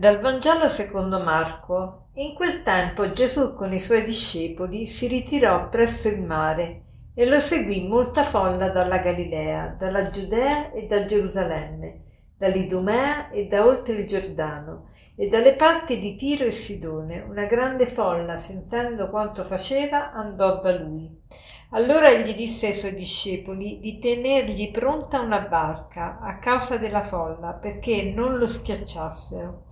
Dal Vangelo secondo Marco. In quel tempo Gesù con i suoi discepoli si ritirò presso il mare e lo seguì molta folla dalla Galilea, dalla Giudea e da Gerusalemme, dall'Idumea e da oltre il Giordano, e dalle parti di Tiro e Sidone. Una grande folla, sentendo quanto faceva, andò da lui. Allora egli disse ai suoi discepoli di tenergli pronta una barca a causa della folla, perché non lo schiacciassero.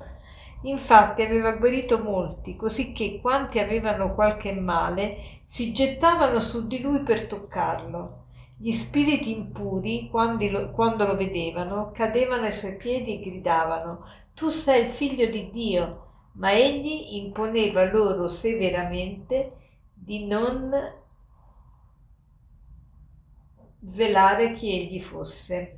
Infatti aveva guarito molti, così che quanti avevano qualche male si gettavano su di lui per toccarlo. Gli spiriti impuri, quando lo, quando lo vedevano, cadevano ai suoi piedi e gridavano Tu sei il figlio di Dio. Ma egli imponeva loro severamente di non svelare chi egli fosse.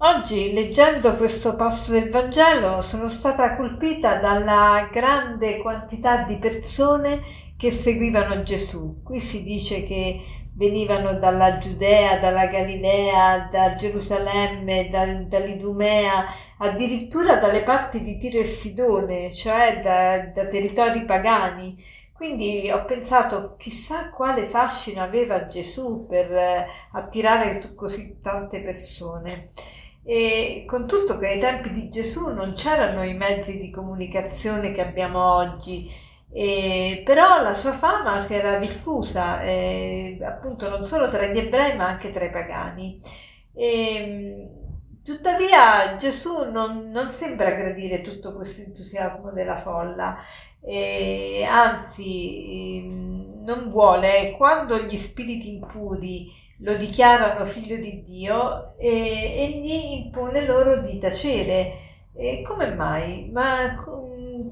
Oggi, leggendo questo passo del Vangelo, sono stata colpita dalla grande quantità di persone che seguivano Gesù. Qui si dice che venivano dalla Giudea, dalla Galilea, da Gerusalemme, da, dall'Idumea, addirittura dalle parti di Tiro e Sidone, cioè da, da territori pagani. Quindi ho pensato chissà quale fascino aveva Gesù per eh, attirare così tante persone. E con tutto che ai tempi di Gesù non c'erano i mezzi di comunicazione che abbiamo oggi, e, però la sua fama si era diffusa eh, appunto non solo tra gli ebrei ma anche tra i pagani. E, tuttavia Gesù non, non, sembra gradire tutto questo entusiasmo della folla, e, anzi non vuole quando gli spiriti impuri lo dichiarano figlio di Dio e egli impone loro di tacere. E come mai? Ma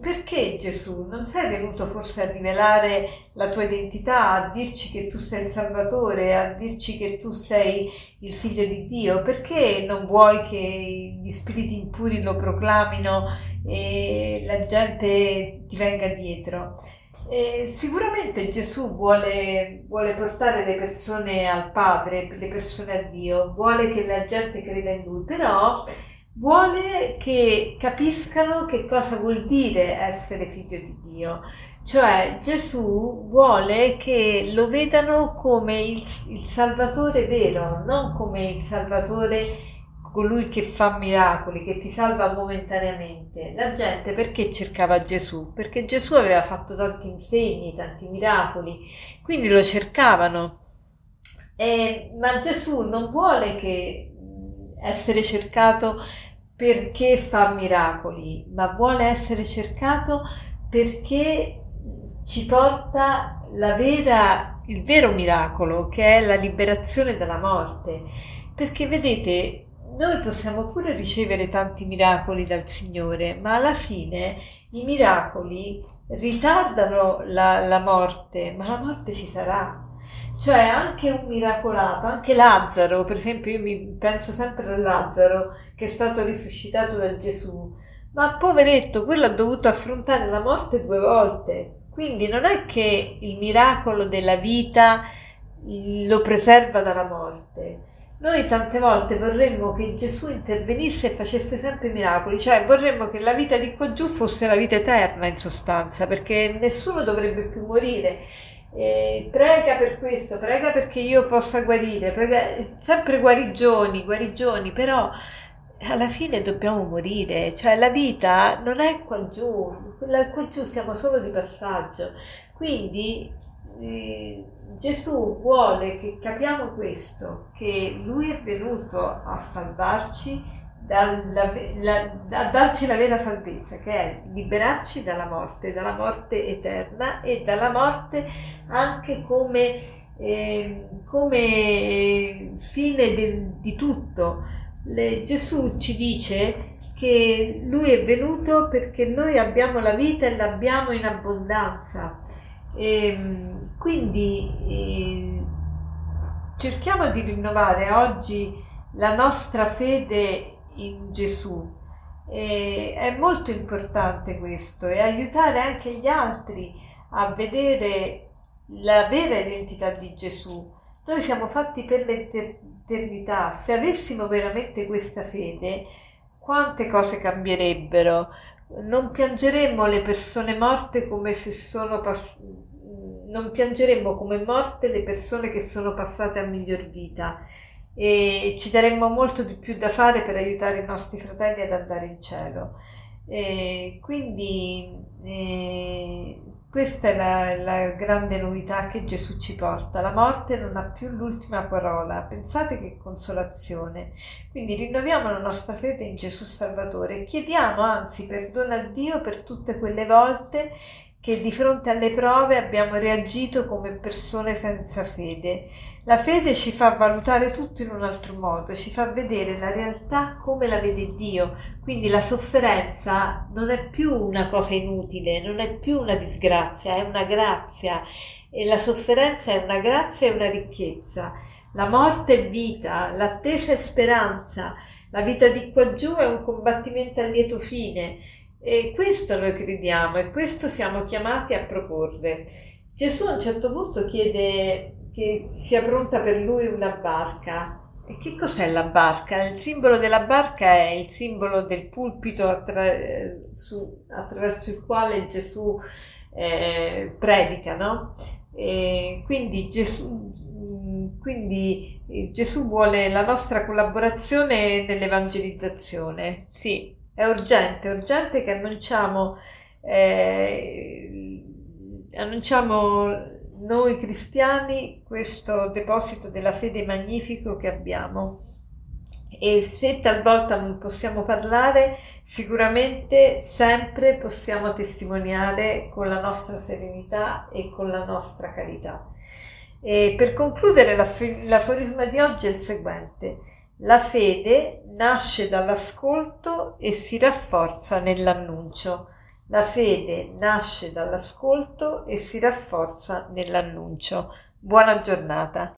perché Gesù? Non sei venuto forse a rivelare la tua identità, a dirci che tu sei il Salvatore, a dirci che tu sei il figlio di Dio? Perché non vuoi che gli spiriti impuri lo proclamino e la gente ti venga dietro? Eh, sicuramente Gesù vuole, vuole, portare le persone al Padre, le persone a Dio, vuole che la gente creda in Lui, però vuole che capiscano che cosa vuol dire essere figlio di Dio. Cioè Gesù vuole che lo vedano come il, il Salvatore vero, non come il Salvatore colui che fa miracoli, che ti salva momentaneamente. La gente perché cercava Gesù? Perché Gesù aveva fatto tanti insegni, tanti miracoli, quindi lo cercavano. Eh, ma Gesù non vuole che essere cercato perché fa miracoli, ma vuole essere cercato perché ci porta vera, il vero miracolo, che è la liberazione dalla morte. Perché vedete, noi possiamo pure ricevere tanti miracoli dal Signore, ma alla fine i miracoli ritardano la, la morte, ma la morte ci sarà. Cioè anche un miracolato, anche Lazzaro, per esempio io mi penso sempre a Lazzaro che è stato risuscitato da Gesù, ma poveretto, quello ha dovuto affrontare la morte due volte. Quindi non è che il miracolo della vita lo preserva dalla morte, noi tante volte vorremmo che Gesù intervenisse e facesse sempre miracoli, cioè vorremmo che la vita di qua giù fosse la vita eterna in sostanza, perché nessuno dovrebbe più morire. Eh, prega per questo, prega perché io possa guarire, prega, sempre guarigioni, guarigioni, però alla fine dobbiamo morire, cioè la vita non è qua giù, qua giù siamo solo di passaggio, quindi eh, Gesù vuole che capiamo questo, che Lui è venuto a salvarci, dalla, la, a darci la vera salvezza, che è liberarci dalla morte, dalla morte eterna e dalla morte anche come, eh, come fine de, di tutto. Le, Gesù ci dice che Lui è venuto perché noi abbiamo la vita e l'abbiamo in abbondanza. E, ehm, quindi eh, cerchiamo di rinnovare oggi la nostra fede in Gesù. E è molto importante questo e aiutare anche gli altri a vedere la vera identità di Gesù. Noi siamo fatti per l'eternità. Se avessimo veramente questa fede, quante cose cambierebbero. Non piangeremmo le persone morte come se sono passate non piangeremmo come morte le persone che sono passate a miglior vita e ci daremmo molto di più da fare per aiutare i nostri fratelli ad andare in cielo. E quindi eh, questa è la, la, grande novità che Gesù ci porta. La morte non ha più l'ultima parola. Pensate che consolazione. Quindi rinnoviamo la nostra fede in Gesù Salvatore e chiediamo anzi perdono a Dio per tutte quelle volte che di fronte alle prove abbiamo reagito come persone senza fede. La fede ci fa valutare tutto in un altro modo, ci fa vedere la realtà come la vede Dio. Quindi la sofferenza non è più una cosa inutile, non è più una disgrazia, è una grazia. E la sofferenza è una grazia e una ricchezza. La morte è vita, l'attesa è speranza, la vita di qua giù è un combattimento a lieto fine e questo noi crediamo e questo siamo chiamati a proporre. Gesù a un certo punto chiede che sia pronta per lui una barca. E che cos'è la barca? Il simbolo della barca è il simbolo del pulpito attra- su, attraverso il quale Gesù eh, predica, no? E quindi Gesù, quindi Gesù vuole la nostra collaborazione nell'evangelizzazione, sì, è urgente, è urgente che annunciamo, eh, annunciamo noi cristiani questo deposito della fede magnifico che abbiamo. E se talvolta non possiamo parlare, sicuramente sempre possiamo testimoniare con la nostra serenità e con la nostra carità. E per concludere, l'aforisma di oggi è il seguente. La fede nasce dall'ascolto e si rafforza nell'annuncio. La fede nasce dall'ascolto e si rafforza nell'annuncio. Buona giornata.